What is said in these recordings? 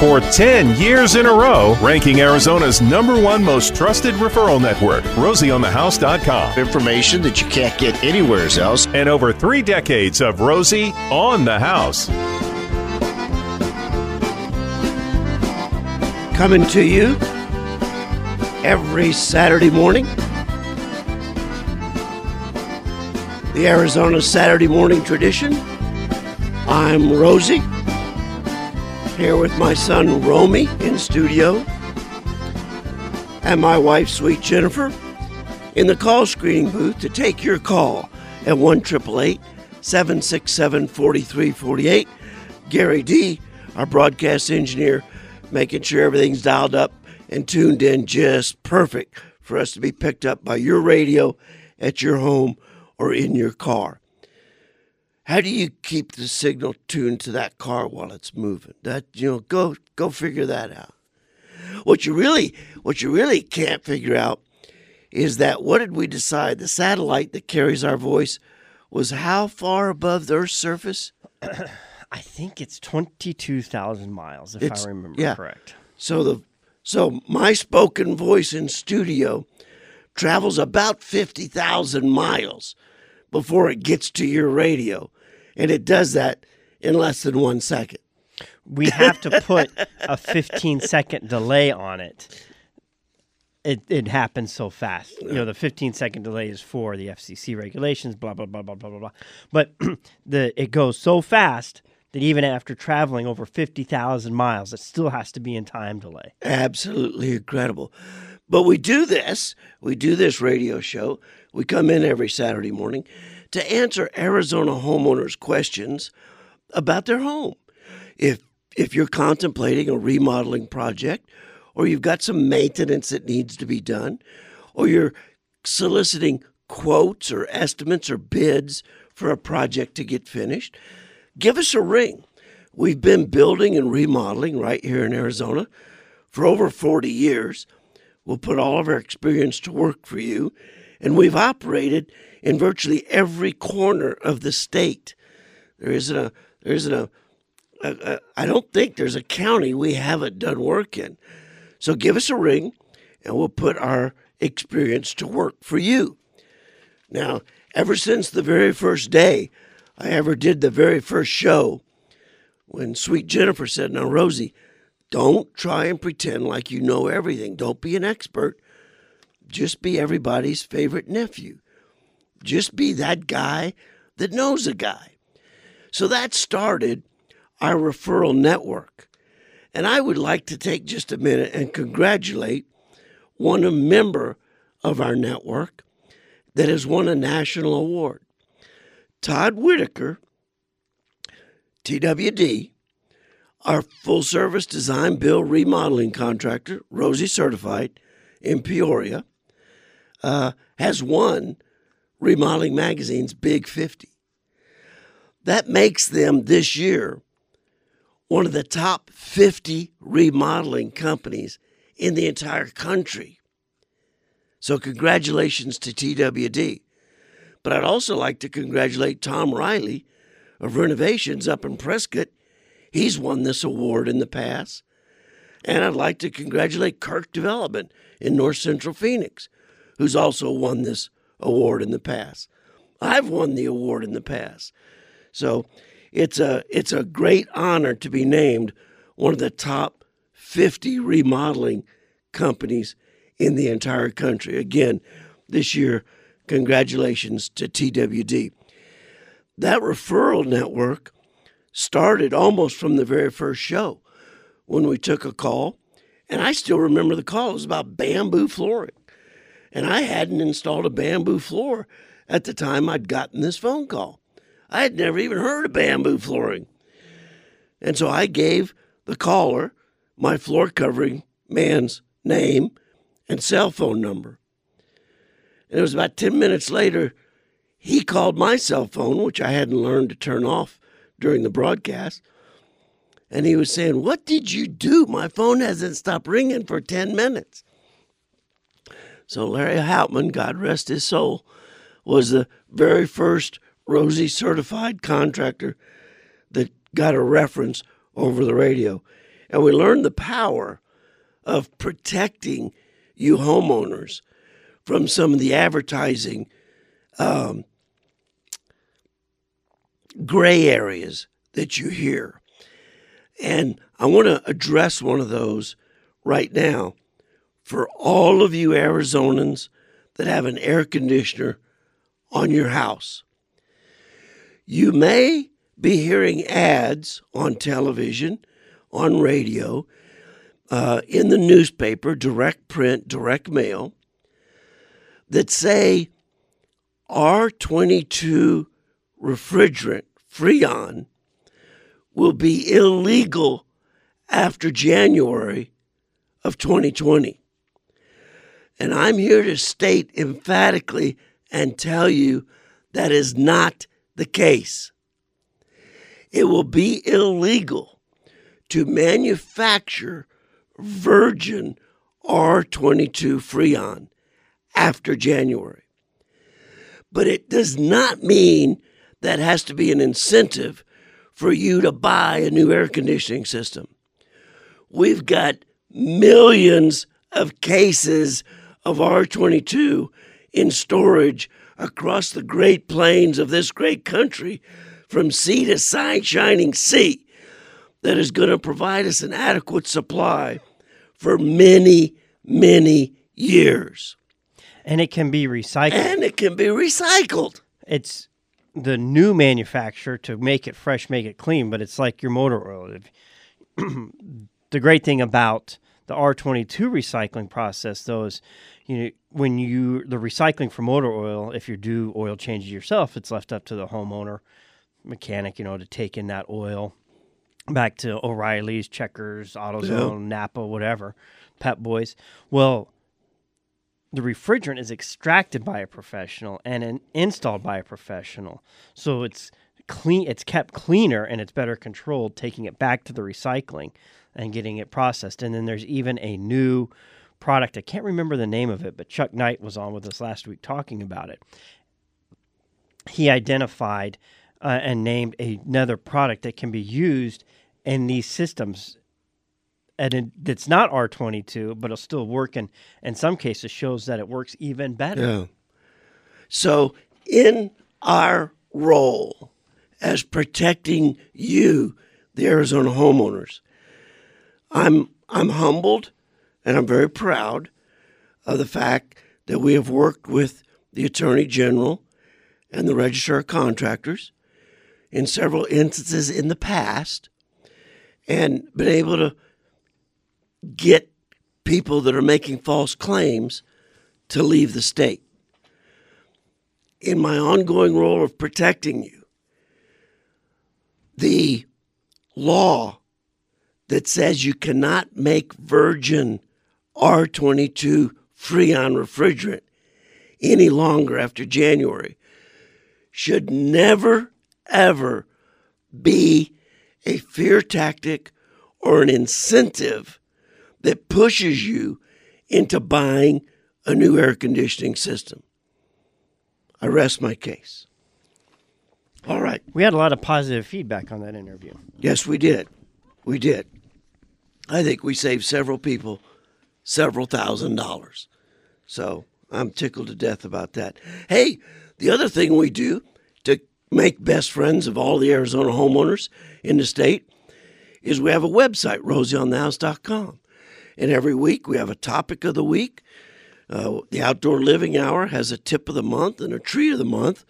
for 10 years in a row, ranking Arizona's number one most trusted referral network, rosieonthehouse.com. Information that you can't get anywhere else. And over three decades of Rosie on the House. Coming to you every Saturday morning. The Arizona Saturday morning tradition. I'm Rosie, here with my son Romey in studio, and my wife, sweet Jennifer, in the call screening booth to take your call at 1 767 4348. Gary D., our broadcast engineer, making sure everything's dialed up and tuned in just perfect for us to be picked up by your radio at your home or in your car. How do you keep the signal tuned to that car while it's moving? That you know, go go figure that out. What you really what you really can't figure out is that what did we decide? The satellite that carries our voice was how far above the Earth's surface? I think it's twenty-two thousand miles, if It's- I remember yeah. correct. So the so my spoken voice in studio travels about 50,000 miles before it gets to your radio and it does that in less than 1 second. We have to put a fifteen-second delay on it. It it happens so fast. You know, the fifteen-second delay is for the FCC regulations. Blah blah blah blah blah blah blah. But the it goes so fast that even after traveling over fifty thousand miles, it still has to be in time delay. Absolutely incredible. But we do this, we do this radio show. We come in every Saturday morning to answer Arizona homeowners' questions about their home. If if you're contemplating a remodeling project or you've got some maintenance that needs to be done or you're soliciting quotes or estimates or bids for a project to get finished, give us a ring. We've been building and remodeling right here in Arizona for over 40 years. We'll put all of our experience to work for you, and we've operated in virtually every corner of the state. There isn't a there isn't a, a, a I don't think there's a county we haven't done work in. So give us a ring, and we'll put our experience to work for you. Now, ever since the very first day I ever did the very first show, when sweet Jennifer said, Now, Rosie, don't try and pretend like you know everything. Don't be an expert. Just be everybody's favorite nephew. Just be that guy that knows a guy. So that started our referral network. And I would like to take just a minute and congratulate one member of our network that has won a national award. Todd Whitaker, TWD, our full service design, build, remodeling contractor, Rosie Certified in Peoria, uh, has won Remodeling Magazine's Big 50. That makes them this year one of the top 50 remodeling companies in the entire country. So, congratulations to TWD. But I'd also like to congratulate Tom Riley of Renovations up in Prescott. He's won this award in the past. And I'd like to congratulate Kirk Development in North Central Phoenix, who's also won this award in the past. I've won the award in the past. So it's a it's a great honor to be named one of the top 50 remodeling companies in the entire country. Again, this year, congratulations to TWD. That referral network started almost from the very first show when we took a call. And I still remember the call. It was about bamboo flooring. And I hadn't installed a bamboo floor at the time I'd gotten this phone call. I had never even heard of bamboo flooring. And so I gave the caller my floor covering man's name and cell phone number. And it was about 10 minutes later, he called my cell phone, which I hadn't learned to turn off during the broadcast. And he was saying, What did you do? My phone hasn't stopped ringing for 10 minutes. So Larry Houtman, God rest his soul, was the very first Rosie certified contractor that got a reference over the radio. and we learned the power of protecting you homeowners from some of the advertising um, gray areas that you hear. And I want to address one of those right now for all of you Arizonans that have an air conditioner on your house. You may be hearing ads on television, on radio, uh, in the newspaper, direct print, direct mail, that say R22 refrigerant, Freon, will be illegal after January of 2020. And I'm here to state emphatically and tell you that is not the case. It will be illegal to manufacture virgin R22 Freon after January. But it does not mean that has to be an incentive for you to buy a new air conditioning system. We've got millions of cases of R22 in storage across the great plains of this great country from sea to shining sea that is going to provide us an adequate supply for many, many years. And it can be recycled. And it can be recycled. It's the new manufacturer to make it fresh, make it clean, but it's like your motor oil. the great thing about the R22 recycling process, though, is you know when you the recycling for motor oil, if you do oil changes yourself, it's left up to the homeowner mechanic, you know, to take in that oil back to O'Reilly's, Checkers, AutoZone, yeah. Napa, whatever, Pep Boys. Well, the refrigerant is extracted by a professional and installed by a professional. So it's clean it's kept cleaner and it's better controlled taking it back to the recycling and getting it processed. And then there's even a new product. I can't remember the name of it, but Chuck Knight was on with us last week talking about it. He identified uh, and named another product that can be used in these systems and it, it's not R22, but it'll still work. And in some cases, shows that it works even better. Yeah. So, in our role as protecting you, the Arizona homeowners, I'm I'm humbled and I'm very proud of the fact that we have worked with the Attorney General and the Registrar of Contractors in several instances in the past and been able to get people that are making false claims to leave the state. In my ongoing role of protecting you, the law that says you cannot make virgin R22 Freon refrigerant any longer after January should never, ever be a fear tactic or an incentive that pushes you into buying a new air conditioning system. I rest my case. All right. We had a lot of positive feedback on that interview. Yes, we did. We did. I think we saved several people several thousand dollars. So I'm tickled to death about that. Hey, the other thing we do to make best friends of all the Arizona homeowners in the state is we have a website, rosieonthehouse.com. And every week we have a topic of the week. Uh, the Outdoor Living Hour has a tip of the month and a tree of the month,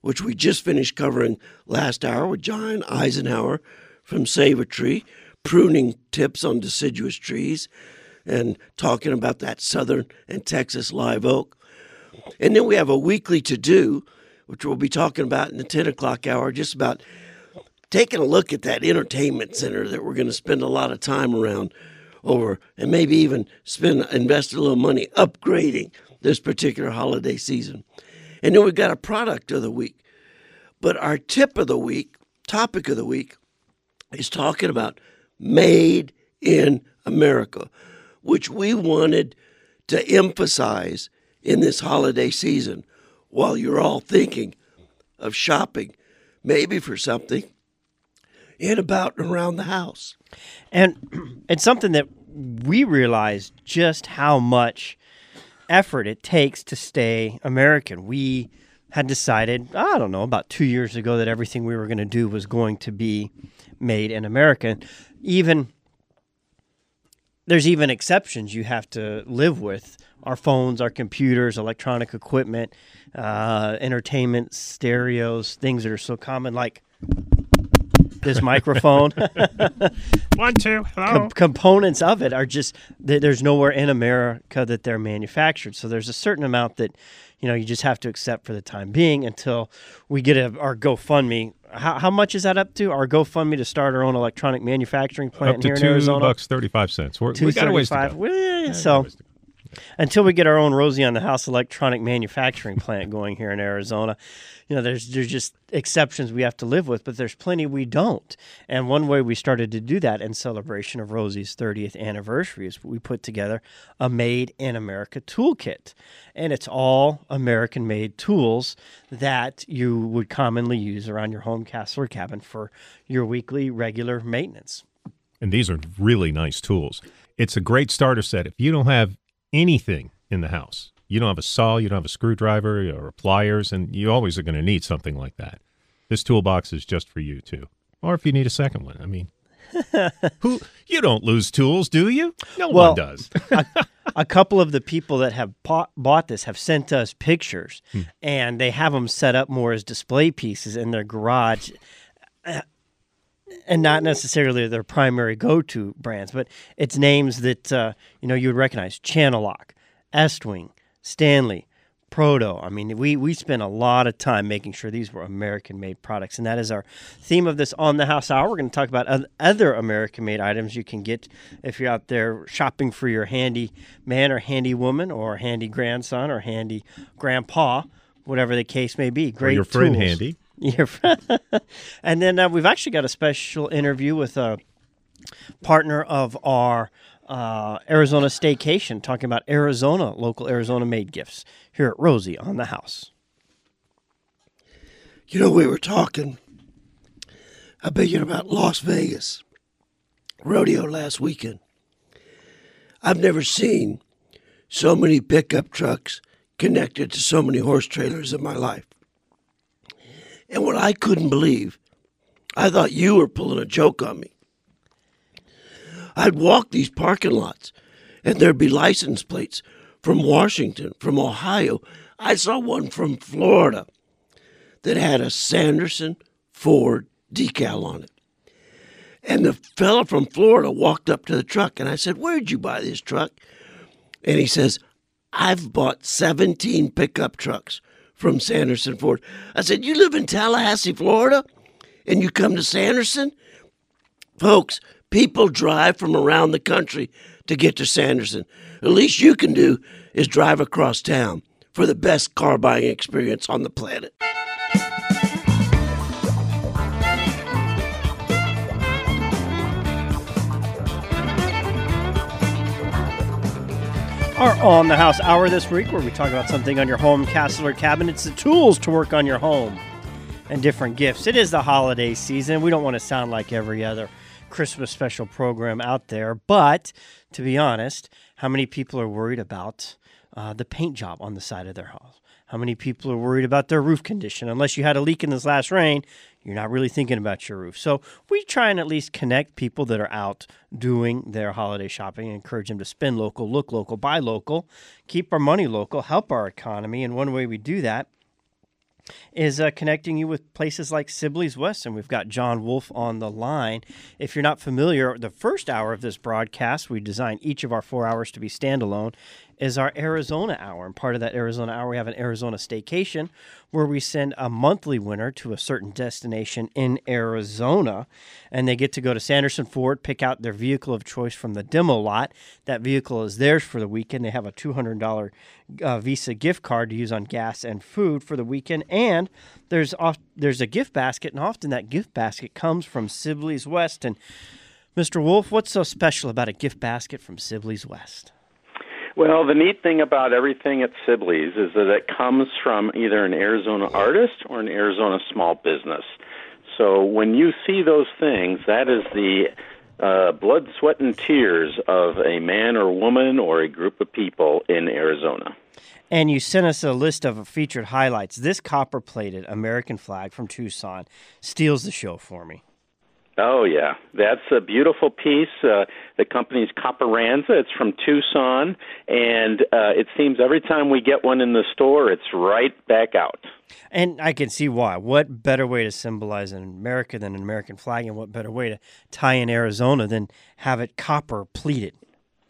which we just finished covering last hour with John Eisenhower from Save a Tree, pruning tips on deciduous trees and talking about that southern and Texas live oak. And then we have a weekly to do, which we'll be talking about in the 10 o'clock hour, just about taking a look at that entertainment center that we're going to spend a lot of time around over and maybe even spend invest a little money upgrading this particular holiday season. And then we've got a product of the week. But our tip of the week, topic of the week, is talking about made in America, which we wanted to emphasize in this holiday season while you're all thinking of shopping, maybe for something in, about, and around the house. And it's something that we realize just how much effort it takes to stay American. We had decided, I don't know, about two years ago that everything we were going to do was going to be made in America. Even there's even exceptions you have to live with our phones, our computers, electronic equipment, uh, entertainment, stereos, things that are so common, like this microphone. One, two, hello. Com- components of it are just th- there's nowhere in America that they're manufactured. So there's a certain amount that you know you just have to accept for the time being until we get a, our GoFundMe. How, how much is that up to? Our GoFundMe to start our own electronic manufacturing plant Up to here in two Arizona. bucks thirty-five cents. We're, we got a ways to go. Yeah, so ways to go. Until we get our own Rosie on the House electronic manufacturing plant going here in Arizona, you know, there's there's just exceptions we have to live with, but there's plenty we don't. And one way we started to do that in celebration of Rosie's 30th anniversary is we put together a Made in America toolkit, and it's all American-made tools that you would commonly use around your home, castle, or cabin for your weekly regular maintenance. and these are really nice tools. It's a great starter set. If you don't have anything in the house, you don't have a saw, you don't have a screwdriver or pliers, and you always are going to need something like that. This toolbox is just for you too. Or if you need a second one, I mean, who you don't lose tools, do you? No Well- one does. a couple of the people that have bought, bought this have sent us pictures Hmm. and they have them set up more as display pieces in their garage and not necessarily their primary go-to brands but it's names that uh, you know you would recognize Channellock estwing stanley proto i mean we, we spent a lot of time making sure these were american made products and that is our theme of this on the house hour we're going to talk about other american made items you can get if you're out there shopping for your handy man or handy woman or handy grandson or handy grandpa whatever the case may be Or great your friend tools. handy. Your friend. and then uh, we've actually got a special interview with a partner of our uh, Arizona staycation, talking about Arizona, local Arizona made gifts here at Rosie on the House. You know, we were talking I about, about Las Vegas rodeo last weekend. I've never seen so many pickup trucks connected to so many horse trailers in my life. And what I couldn't believe, I thought you were pulling a joke on me. I'd walk these parking lots and there'd be license plates from Washington, from Ohio. I saw one from Florida that had a Sanderson Ford decal on it. And the fella from Florida walked up to the truck and I said, Where'd you buy this truck? And he says, I've bought 17 pickup trucks from Sanderson Ford. I said, You live in Tallahassee, Florida, and you come to Sanderson? Folks, people drive from around the country to get to Sanderson. The least you can do is drive across town for the best car buying experience on the planet. On the House hour this week, where we talk about something on your home, castle, or cabin. It's the tools to work on your home and different gifts. It is the holiday season. We don't want to sound like every other Christmas special program out there, but to be honest, how many people are worried about uh, the paint job on the side of their house? How many people are worried about their roof condition? Unless you had a leak in this last rain, you're not really thinking about your roof. So we try and at least connect people that are out doing their holiday shopping and encourage them to spend local, look local, buy local, keep our money local, help our economy. And one way we do that is uh, connecting you with places like Sibley's West. And we've got John Wolf on the line. If you're not familiar, the first hour of this broadcast, we designed each of our four hours to be standalone, is our Arizona hour. And part of that Arizona hour, we have an Arizona staycation where we send a monthly winner to a certain destination in Arizona. And they get to go to Sanderson Ford, pick out their vehicle of choice from the demo lot. That vehicle is theirs for the weekend. They have a $200 uh, Visa gift card to use on gas and food for the weekend. And there's off, there's a gift basket, and often that gift basket comes from Sibley's West. And Mr. Wolf, what's so special about a gift basket from Sibley's West? Well, the neat thing about everything at Sibley's is that it comes from either an Arizona artist or an Arizona small business. So when you see those things, that is the uh, blood, sweat, and tears of a man or woman or a group of people in Arizona. And you sent us a list of featured highlights. This copper plated American flag from Tucson steals the show for me. Oh yeah, that's a beautiful piece. Uh, the company's Copperanza. It's from Tucson, and uh, it seems every time we get one in the store, it's right back out. And I can see why. What better way to symbolize an America than an American flag, and what better way to tie in Arizona than have it copper pleated?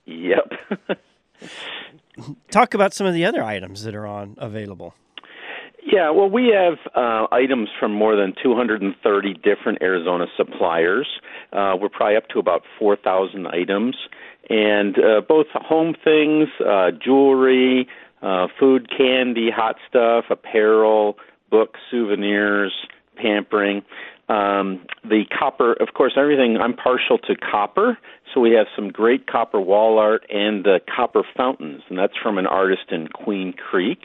Yep. Talk about some of the other items that are on available. Yeah, well, we have uh, items from more than 230 different Arizona suppliers. Uh, we're probably up to about 4,000 items, and uh, both home things, uh, jewelry, uh, food, candy, hot stuff, apparel, books, souvenirs, pampering. Um, the copper, of course, everything. I'm partial to copper, so we have some great copper wall art and uh, copper fountains, and that's from an artist in Queen Creek.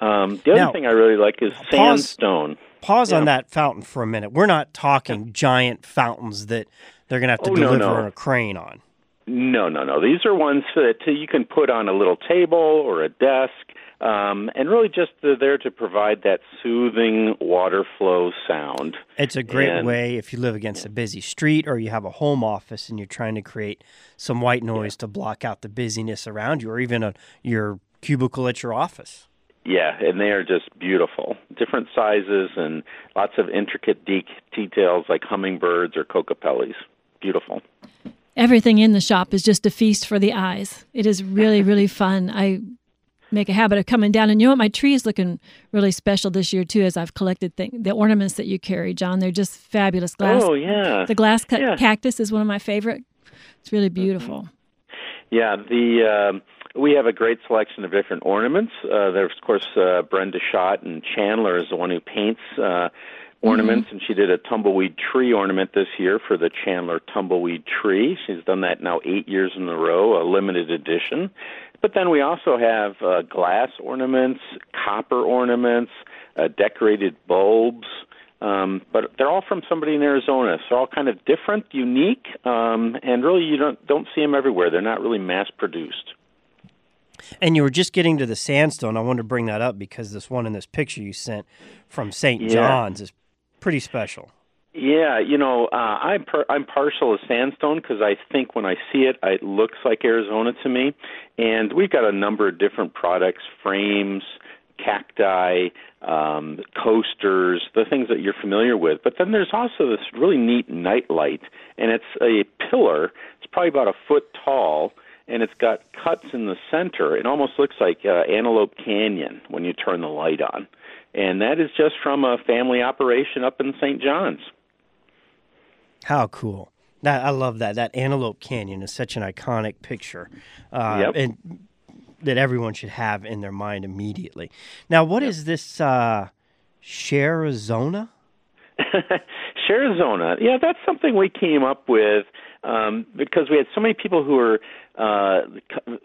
Um, the other Now, thing I really like is pause- sandstone. Pause on Yeah. that fountain for a minute. We're not talking giant fountains that they're going to have to Oh, deliver no. a crane on. No, no, no. These are ones that you can put on a little table or a desk, um, and really just they're there to provide that soothing water flow sound. It's a great And- way if you live against a busy street or you have a home office and you're trying to create some white noise to block out the busyness around you, or even a, your cubicle at your office. Yeah, and they are just beautiful. Different sizes and lots of intricate de- details like hummingbirds or Kokopellis. Beautiful. Everything in the shop is just a feast for the eyes. It is really, really fun. I make a habit of coming down, and you know what? My tree is looking really special this year too, as I've collected thing, the ornaments that you carry, John. They're just fabulous. Glass. Oh yeah. The glass ca- Yeah. cactus is one of my favorite. It's really beautiful. Yeah, the um, we have a great selection of different ornaments. Uh, there's of course uh, Brenda Schott and Chandler is the one who paints uh, ornaments, and she did a tumbleweed tree ornament this year for the Chandler tumbleweed tree. She's done that now eight years in a row, a limited edition. But then we also have uh, glass ornaments, copper ornaments, uh, decorated bulbs. Um, but they're all from somebody in Arizona. So they're all kind of different, unique, um, and really you don't don't see them everywhere. They're not really mass produced. And you were just getting to the sandstone. I wanted to bring that up because this one in this picture you sent from St. Yeah. John's is pretty special. Yeah, you know, uh, I'm per- I'm partial to sandstone because I think when I see it, it looks like Arizona to me. And we've got a number of different products, frames, cacti, um, coasters, the things that you're familiar with. But then there's also this really neat night light, and it's a pillar. It's probably about a foot tall, and it's got cuts in the center. It almost looks like uh, Antelope Canyon when you turn the light on. And that is just from a family operation up in St. John's. How cool. That, I love that. That Antelope Canyon is such an iconic picture. Uh, Yep. And that everyone should have in their mind immediately. Now, what is this uh, Sharizona? Sharizona, yeah, that's something we came up with um, because we had so many people who were uh,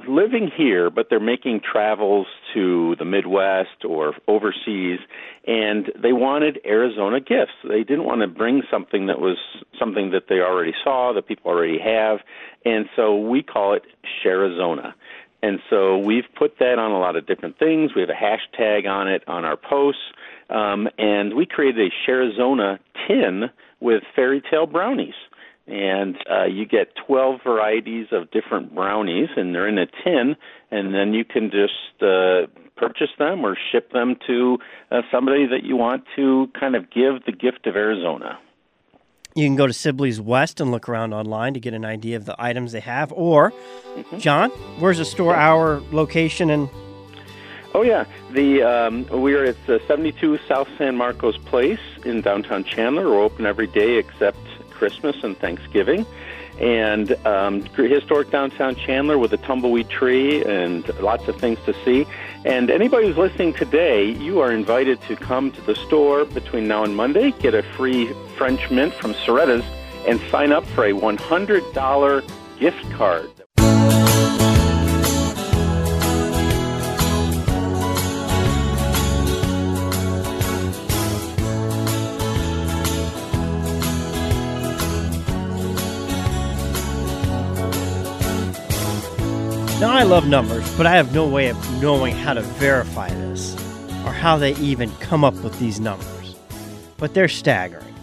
living here, but they're making travels to the Midwest or overseas, and they wanted Arizona gifts. They didn't want to bring something that was something that they already saw, that people already have, and so we call it Sharizona. And so we've put that on a lot of different things. We have a hashtag on it on our posts. Um, and we created a Sharizona tin with fairy tale brownies. And uh, you get 12 varieties of different brownies, and they're in a tin. And then you can just uh, purchase them or ship them to uh, somebody that you want to kind of give the gift of Arizona. You can go to Sibley's West and look around online to get an idea of the items they have. Or, Mm-hmm. John, where's the store hour location and Oh yeah, the um, we're at uh, 72 South San Marcos Place in downtown Chandler. We're open every day except Christmas and Thanksgiving. And um, historic downtown Chandler with a tumbleweed tree and lots of things to see. And anybody who's listening today, you are invited to come to the store between now and Monday, get a free French mint from Cerreta's, and sign up for a $100 gift card. Now, I love numbers, but I have no way of knowing how to verify this or how they even come up with these numbers. But they're staggering.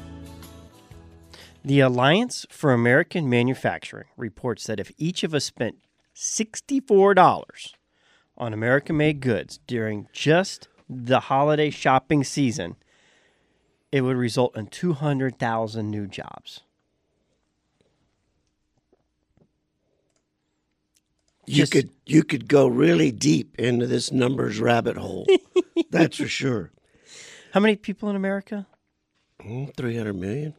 The Alliance for American Manufacturing reports that if each of us spent $64 on American made goods during just the holiday shopping season, it would result in 200,000 new jobs. You Just- could you could go really deep into this numbers rabbit hole. That's for sure. How many people in America? Hmm, three hundred million.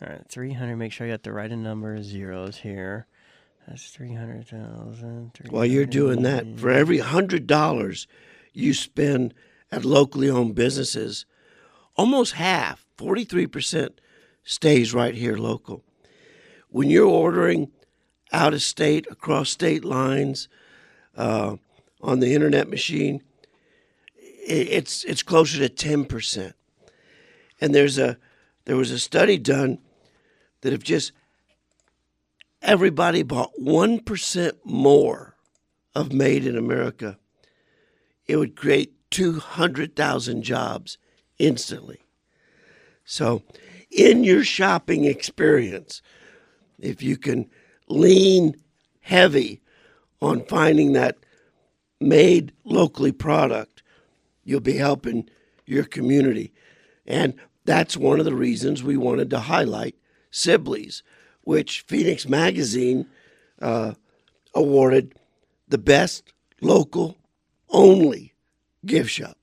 All right, 300. Make sure I got the right number of zeros here. That's 300,000. While you're doing that, for every hundred dollars you spend at locally owned businesses, almost half, forty three percent, stays right here local. When you're ordering out of state, across state lines, uh, on the internet machine, it's it's closer to ten percent. And there's a there was a study done that if just everybody bought one percent more of made in America, it would create two hundred thousand jobs instantly. So, in your shopping experience, if you can lean heavy on finding that made locally product, you'll be helping your community. And that's one of the reasons we wanted to highlight Sibley's, which Phoenix Magazine uh, awarded the best local only gift shop.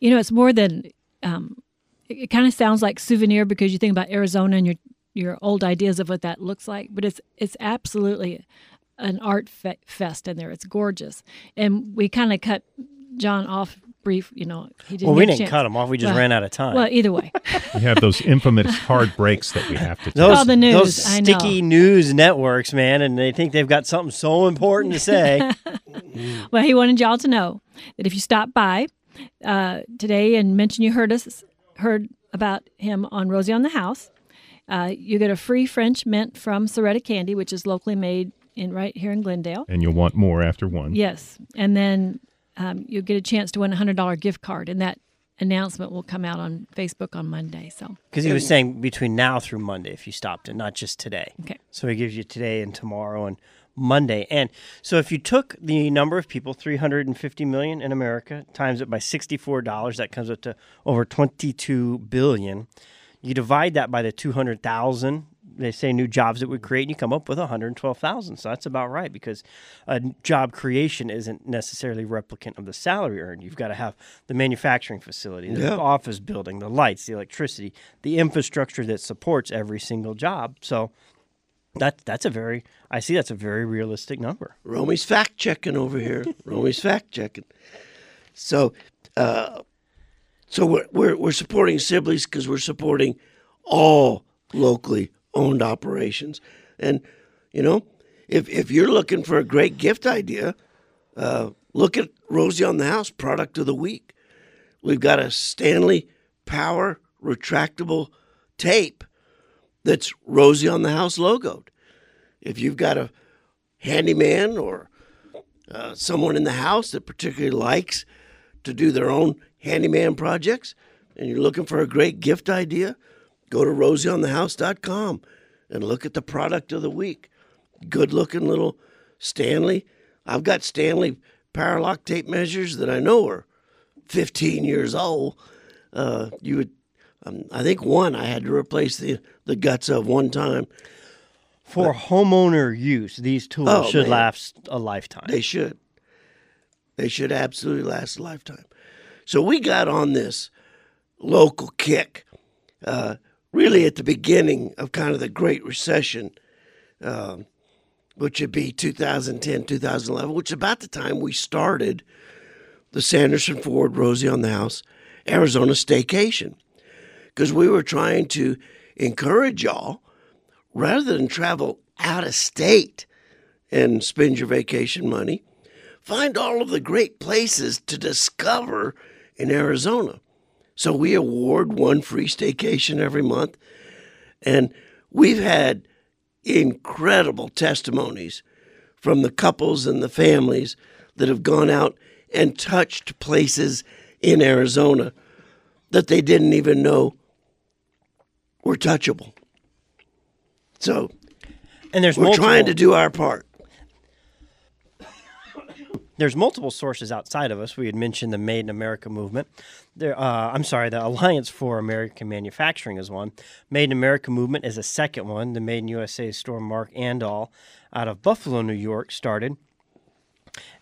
You know, it's more than. Um, it, kind of sounds like souvenir because you think about Arizona and your your old ideas of what that looks like, but it's it's absolutely an art fe- fest in there. It's gorgeous, and we kind of cut John off brief. You know, he didn't. Well, we get didn't chance. cut him off. We just Well- ran out of time. Well, either way, We have those infamous hard breaks that we have to take. those, all the news, those I know. sticky news networks, man, and they think they've got something so important to say. well, he wanted y'all to know that if you stop by uh, today and mention you heard us heard about him on Rosie on the House, uh, you get a free French mint from Cerreta Candy, which is locally made in right here in Glendale. and you'll want more after one. Yes, and then um, you'll get a chance to win a hundred dollar gift card, and that announcement will come out on Facebook on Monday. So Because he was saying between now through Monday, if you stopped it, not just today. Okay. So he gives you today and tomorrow and Monday. And so if you took the number of people, 350 million in America, times it by $64, that comes up to over 22 billion. You divide that by the 200,000, they say new jobs it would create, and you come up with 112,000. So that's about right because a job creation isn't necessarily replicant of the salary earned. You've got to have the manufacturing facility, the Yeah. office building, the lights, the electricity, the infrastructure that supports every single job. So that that's a very I see that's a very realistic number. Romey's fact checking over here. Romey's fact checking. So, uh, so we're, we're we're supporting Sibley's because we're supporting all locally owned operations, and you know, if if you're looking for a great gift idea, uh, look at Rosie on the House product of the week. We've got a Stanley Power retractable tape that's Rosie on the House logoed. If you've got a handyman or uh, someone in the house that particularly likes to do their own handyman projects and you're looking for a great gift idea, go to rosieonthehouse.com and look at the product of the week. Good looking little Stanley. I've got Stanley power lock tape measures that I know are 15 years old. Uh, you would, um, I think one I had to replace the, the guts of one time. For homeowner use, these tools Oh, should man. last a lifetime. They should. They should absolutely last a lifetime. So we got on this local kick, uh, really at the beginning of kind of the Great Recession, um, which would be 2010, 2011, which is about the time we started the Sanderson Ford Rosie on the House Arizona Staycation. Because we were trying to encourage y'all, rather than travel out of state and spend your vacation money, find all of the great places to discover in Arizona. So we award one free staycation every month. And we've had incredible testimonies from the couples and the families that have gone out and touched places in Arizona that they didn't even know were touchable. So And there's we're multiple, trying to do our part. There's multiple sources outside of us. We had mentioned the Made in America movement. There, uh, I'm sorry, the Alliance for American Manufacturing is one. Made in America movement is a second one. The Made in USA store Mark Andall out of Buffalo, New York, started.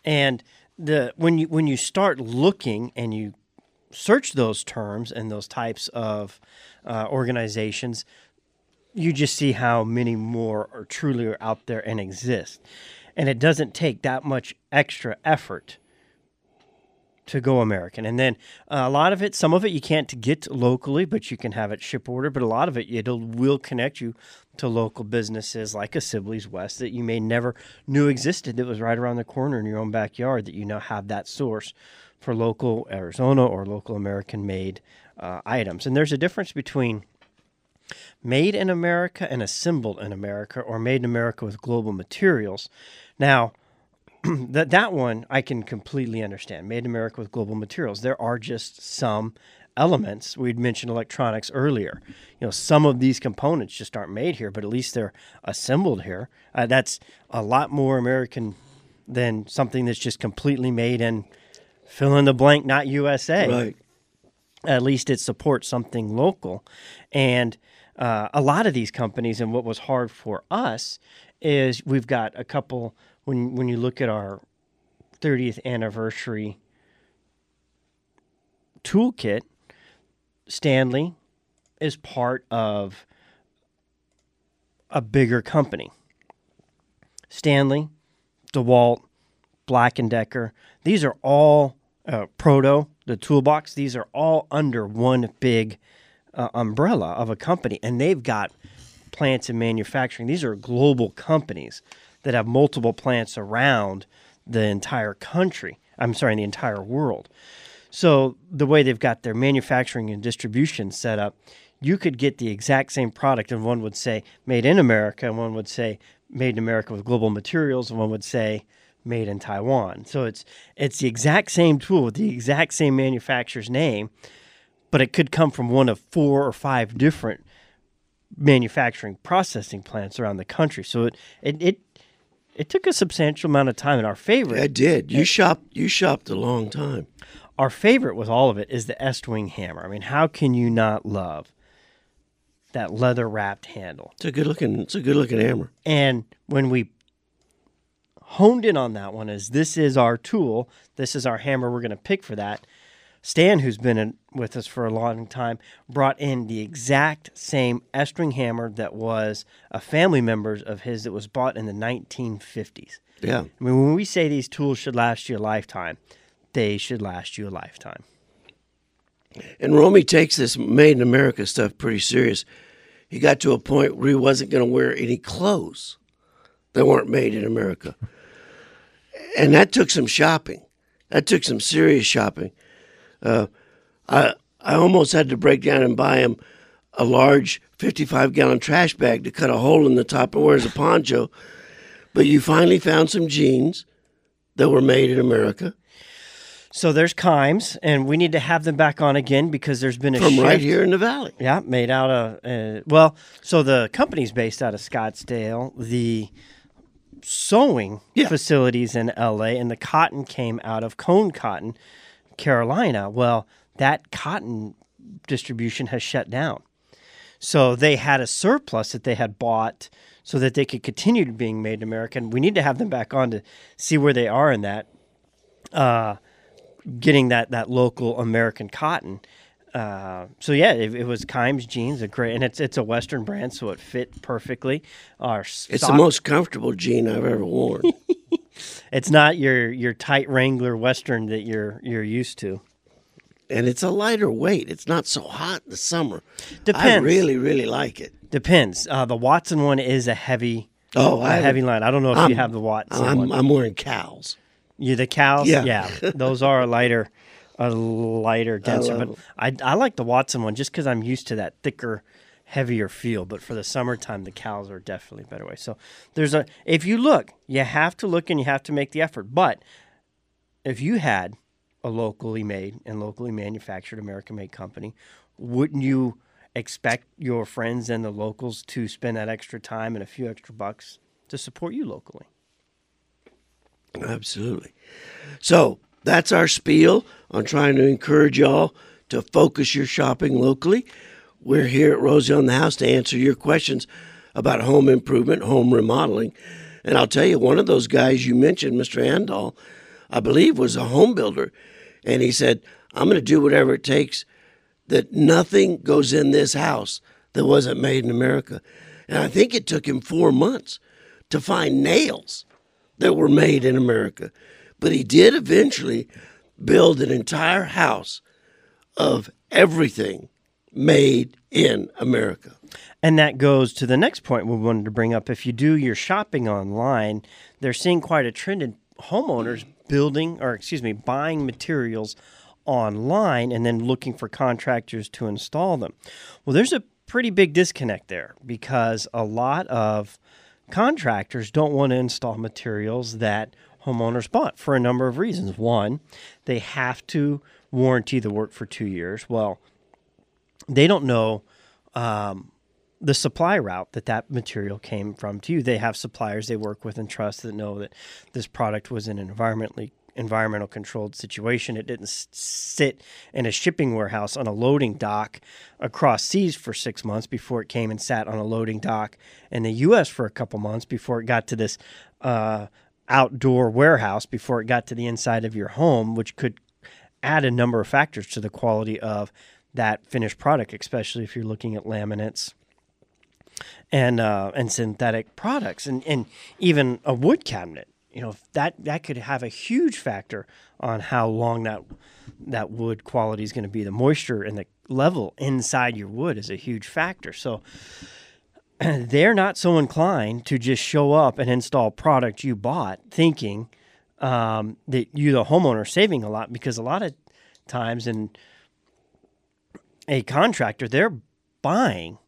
And the when you when you start looking and you search those terms and those types of uh, organizations, you just see how many more are truly out there and exist. And it doesn't take that much extra effort to go American. And then uh, a lot of it, some of it you can't get locally, but you can have it ship order. But a lot of it, it will connect you to local businesses like a Sibley's West that you may never knew existed that was right around the corner in your own backyard that you now have that source for local Arizona or local American made uh, items. And there's a difference between made in America and assembled in America or made in America with global materials. Now, that that one I can completely understand. Made in America with global materials. There are just some elements. We'd mentioned electronics earlier. You know, some of these components just aren't made here, but at least they're assembled here. Uh, that's a lot more American than something that's just completely made in fill in the blank, not USA Right. at least it supports something local. And uh, a lot of these companies, and what was hard for us is we've got a couple. When when you look at our 30th anniversary toolkit, Stanley is part of a bigger company. Stanley, DeWalt, Black and Decker. These are all uh, Proto, the toolbox. These are all under one big uh, umbrella of a company, and they've got plants in manufacturing. These are global companies that have multiple plants around the entire country. I'm sorry, the entire world. So the way they've got their manufacturing and distribution set up, you could get the exact same product, and one would say made in America, and one would say made in America with global materials, and one would say made in Taiwan. So it's it's the exact same tool with the exact same manufacturer's name, but it could come from one of four or five different manufacturing processing plants around the country. So it it it, it took a substantial amount of time. And our favorite, I did. You shopped. You shopped a long time. our favorite with all of it is the Estwing hammer. I mean, how can you not love that leather wrapped handle? It's a good looking. It's a good looking hammer. And when we honed in on that one, is this is our tool, this is our hammer, we're going to pick for that. Stan, who's been in, with us for a long time, brought in the exact same Estwing hammer that was a family member of his that was bought in the 1950s. Yeah. I mean, when we say these tools should last you a lifetime, they should last you a lifetime. And Romey takes this made in America stuff pretty serious. He got to a point where he wasn't going to wear any clothes that weren't made in America. And that took some shopping. That took some serious shopping. Uh, I I almost had to break down and buy him a large 55 gallon trash bag to cut a hole in the top and wear as a poncho. But you finally found some jeans that were made in America So there's Kimes, and we need to have them back on again because there's been a from right here in the valley. Yeah, made out of uh, well, so the company's based out of Scottsdale. The sewing Yeah. facilities in LA, and the cotton came out of Cone Cotton, Carolina. Well, that cotton distribution has shut down. So they had a surplus that they had bought so that they could continue to being made in America. And we need to have them back on to see where they are in that, uh, getting that, that local American cotton. Uh, so yeah, it, it was Kimes jeans, a great, and it's it's a Western brand, so it fit perfectly. Our It's the most comfortable jean I've ever worn. It's not your your tight Wrangler Western that you're you're used to. and it's a lighter weight. It's not so hot in the summer. Depends. I really, really like it. Depends. Uh, the Watson one is a heavy, Oh, a I heavy line. I don't know if I'm- you have the Watson I'm, one. I'm wearing cows. You the cows? Yeah. those are a lighter, a lighter, denser. love But I, I like the Watson one just because I'm used to that thicker, heavier feel. But for the summertime, the cows are definitely a better way. So there's a if you look, you have to look and you have to make the effort. But if you had a locally made and locally manufactured American made company, wouldn't you expect your friends and the locals to spend that extra time and a few extra bucks to support you locally? Absolutely. So that's our spiel on trying to encourage y'all to focus your shopping locally. We're here at Rosie on the House to answer your questions about home improvement, home remodeling. And I'll tell you, one of those guys you mentioned, Mr. Andal, I believe was a home builder. And he said, I'm going to do whatever it takes that nothing goes in this house that wasn't made in America. And I think it took him four months to find nails that were made in America. But he did eventually build an entire house of everything made in America. And that goes to the next point we wanted to bring up. If you do your shopping online, they're seeing quite a trend in homeowners building, or excuse me, buying materials online and then looking for contractors to install them. Well, there's a pretty big disconnect there because a lot of contractors don't want to install materials that homeowners bought for a number of reasons. One, they have to warranty the work for two years. Well, they don't know um, the supply route that that material came from to you. They have suppliers they work with and trust that know that this product was in an environmentally environmental controlled situation. It didn't sit in a shipping warehouse on a loading dock across seas for six months before it came and sat on a loading dock in the U.S. for a couple months before it got to this uh, outdoor warehouse before it got to the inside of your home, which could add a number of factors to the quality of that finished product, especially if you're looking at laminates and uh, and synthetic products, and and even a wood cabinet. You know that that could have a huge factor on how long that that wood quality is going to be. The moisture and the level inside your wood is a huge factor. So they're not so inclined to just show up and install product you bought, thinking um, that you, the homeowner, are saving a lot because a lot of times in a contractor, they're buying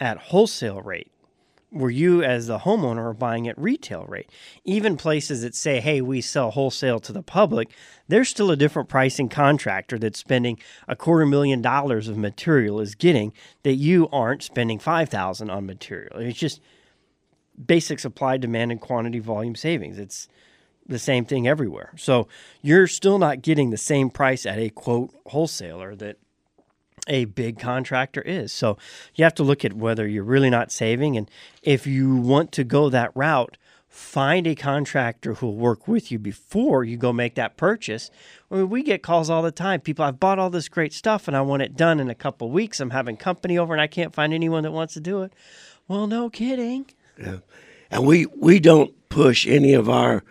at wholesale rate where you as the homeowner are buying at retail rate. Even places that say, hey, we sell wholesale to the public, there's still a different pricing contractor that's spending a quarter million dollars of material is getting that you aren't spending 5000 on material. It's just basic supply, demand, and quantity volume savings. It's the same thing everywhere. So you're still not getting the same price at a quote wholesaler that a big contractor is. So you have to look at whether you're really not saving. And if you want to go that route, find a contractor who will work with you before you go make that purchase. I mean, we get calls all the time. People, I've bought all this great stuff and I want it done in a couple weeks. I'm having company over and I can't find anyone that wants to do it. Well, no kidding. Yeah. And we, we don't push any of our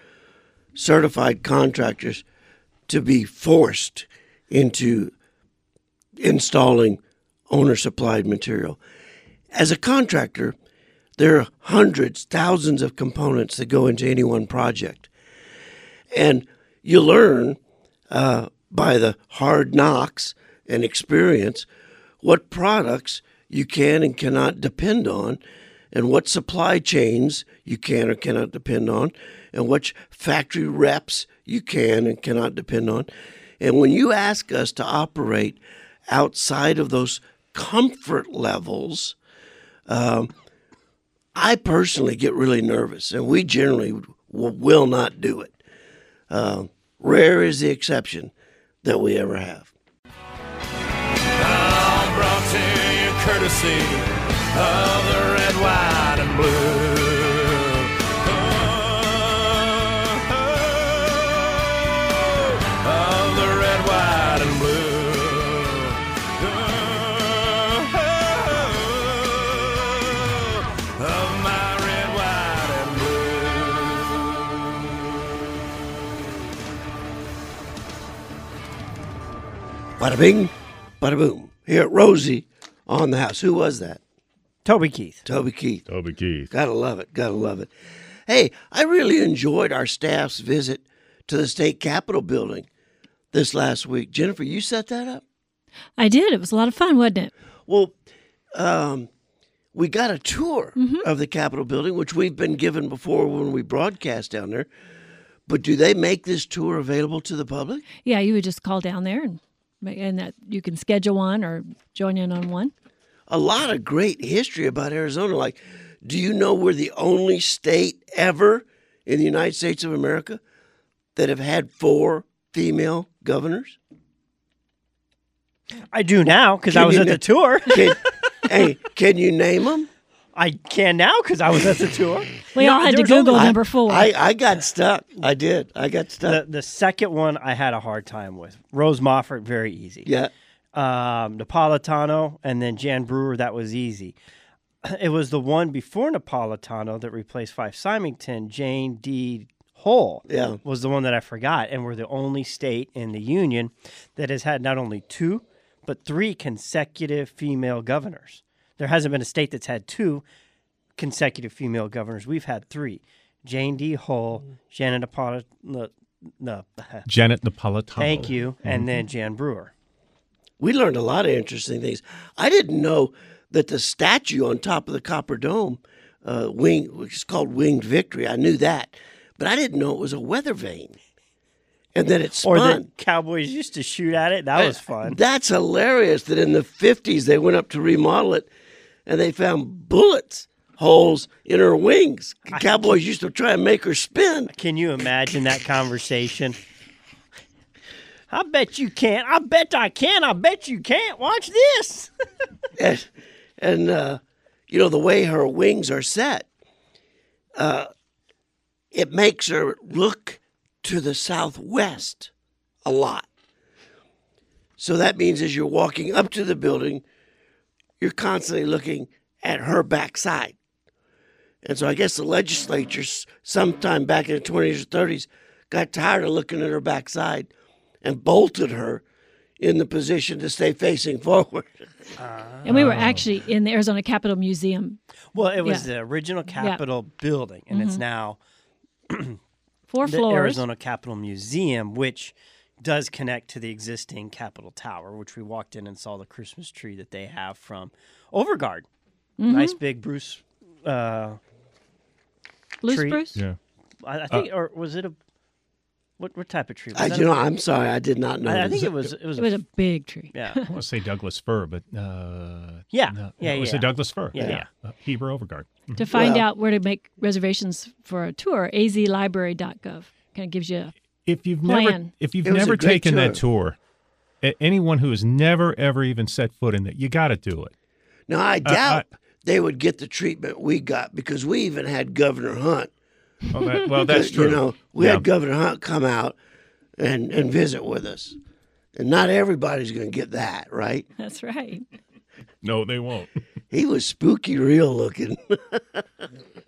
certified contractors to be forced into installing owner supplied material. As a contractor, there are hundreds, thousands of components that go into any one project. And you learn uh, by the hard knocks and experience what products you can and cannot depend on, and what supply chains you can or cannot depend on, and which factory reps you can and cannot depend on. And when you ask us to operate outside of those comfort levels, um, I personally get really nervous, and we generally w- will not do it. Uh, rare is the exception that we ever have. courtesy of the red, white, and blue. Bada bing, bada boom. Here at Rosie on the house. Who was that? Toby Keith. Toby Keith. Toby Keith. Gotta love it. Gotta love it. Hey, I really enjoyed our staff's visit to the state capitol building this last week. Jennifer, you set that up? I did. It was a lot of fun, wasn't it? Well, um, we got a tour of the Capitol building, which we've been given before when we broadcast down there. But do they make this tour available to the public? Yeah, you would just call down there and ma- and that you can schedule one or join in on one. A lot of great history about Arizona. Like, do you know we're the only state ever in the United States of America that have had four female governors? I do now because I was you at na- the tour. Can, hey, can you name them? I can now because I was at the tour. We You know, all had to Google only- number four. I, I got stuck. I did. I got stuck. The, the second one I had a hard time with. Rose Mofford, very easy. yeah. um, Napolitano, and then Jan Brewer. That was easy. It was the one before Napolitano that replaced Fife Symington, Jane D. Hull. Yeah. was the one that I forgot, and we're the only state in the union that has had not only two but three consecutive female governors. There hasn't been a state that's had two consecutive female governors. We've had three: Jane D. Hull, Janet Napolitano. No, Janet Napolitano. thank you, and then Jan Brewer. We learned a lot of interesting things. I didn't know that the statue on top of the Copper Dome, uh, wing, which is called Winged Victory, I knew that, but I didn't know it was a weather vane, and that it Or spun. Cowboys used to shoot at it. That was fun. That's hilarious. That in the fifties they went up to remodel it, and they found bullets holes in her wings. Cowboys used to try and make her spin. Can you imagine that conversation? I bet you can't. I bet I can. I bet you can't. Watch this. and, and uh, you know the way her wings are set, uh, it makes her look to the southwest a lot. So that means as you're walking up to the building, you're constantly looking at her backside. And so I guess the legislature, sometime back in the 20s or 30s, got tired of looking at her backside and bolted her in the position to stay facing forward. and we were actually in the Arizona Capitol Museum. Well, it was Yeah. the original Capitol building, and it's mm-hmm. now Four the floors. Arizona Capitol Museum, which does connect to the existing Capitol Tower, which we walked in and saw the Christmas tree that they have from Overgaard. Mm-hmm. Nice big Bruce. Uh, Blue tree. spruce. Yeah. I, I think, or was it a what? What type of tree? Was I, that you know, I'm sorry, I did not know. I, I think it was. It was. It was a big tree. yeah. I want to say Douglas fir, but uh, Yeah. no, Yeah, it was yeah. a Douglas fir. Yeah, yeah. Uh, Heber Overgaard. To find Well- out where to make reservations for a tour, azlibrary.gov kind of gives you. A, If you've never, if you've It was a never great taken that tour, anyone who has never ever even set foot in it, you got to do it. Now uh, I doubt they would get the treatment we got because we even had Governor Hunt. Well, that, well that's You true. know, we Yeah. had Governor Hunt come out and and visit with us, and not everybody's going to get that, right? that's right. No, they won't. He was spooky, real looking. I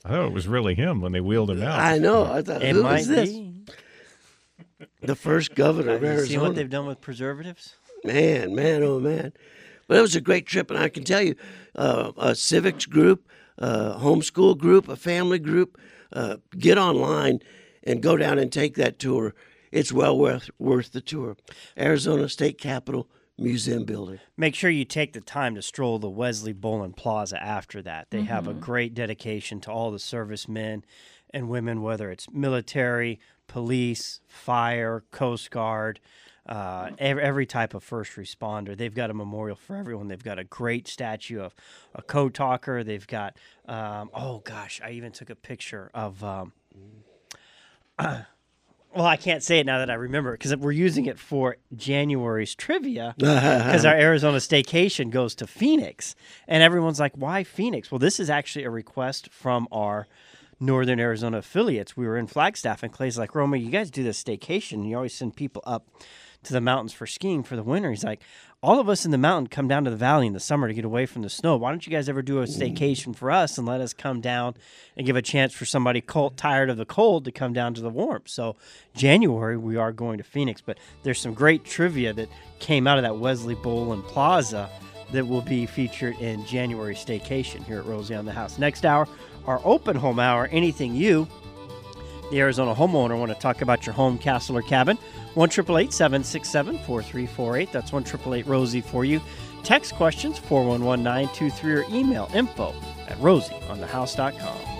thought it was really him when they wheeled him out. I know. I thought, It who might is this? be. The first governor of Have you seen Arizona. what they've done with preservatives? Man, man, oh man. But it was a great trip, and I can tell you, uh, a civics group, a homeschool group, a family group, uh, get online and go down and take that tour. It's well worth worth the tour. Arizona State Capitol Museum building. Make sure you take the time to stroll the Wesley Bolin Plaza after that. They have a great dedication to all the servicemen and women, whether it's military, police, fire, Coast Guard, uh, every, every type of first responder. They've got a memorial for everyone. They've got a great statue of a code talker. They've got, um, oh gosh, I even took a picture of. Um, well, I can't say it now that I remember it because we're using it for January's trivia because our Arizona staycation goes to Phoenix. And everyone's like, why Phoenix? Well, this is actually a request from our Northern Arizona affiliates. We were in Flagstaff, and Clay's like, Romey, you guys do this staycation. You always send people up to the mountains for skiing for the winter. He's like, all of us in the mountain come down to the valley in the summer to get away from the snow. Why don't you guys ever do a staycation for us and let us come down and give a chance for somebody cold, tired of the cold to come down to the warmth? So, January, we are going to Phoenix, but there's some great trivia that came out of that Wesley Bolin Plaza that will be featured in January staycation here at Rosie on the House. Next hour, our open home hour, anything you the Arizona homeowner want to talk about your home, castle, or cabin, 1 767 4348. That's 1 Rosie for you. Text questions 411 923 or email info at rosieonthehouse.com.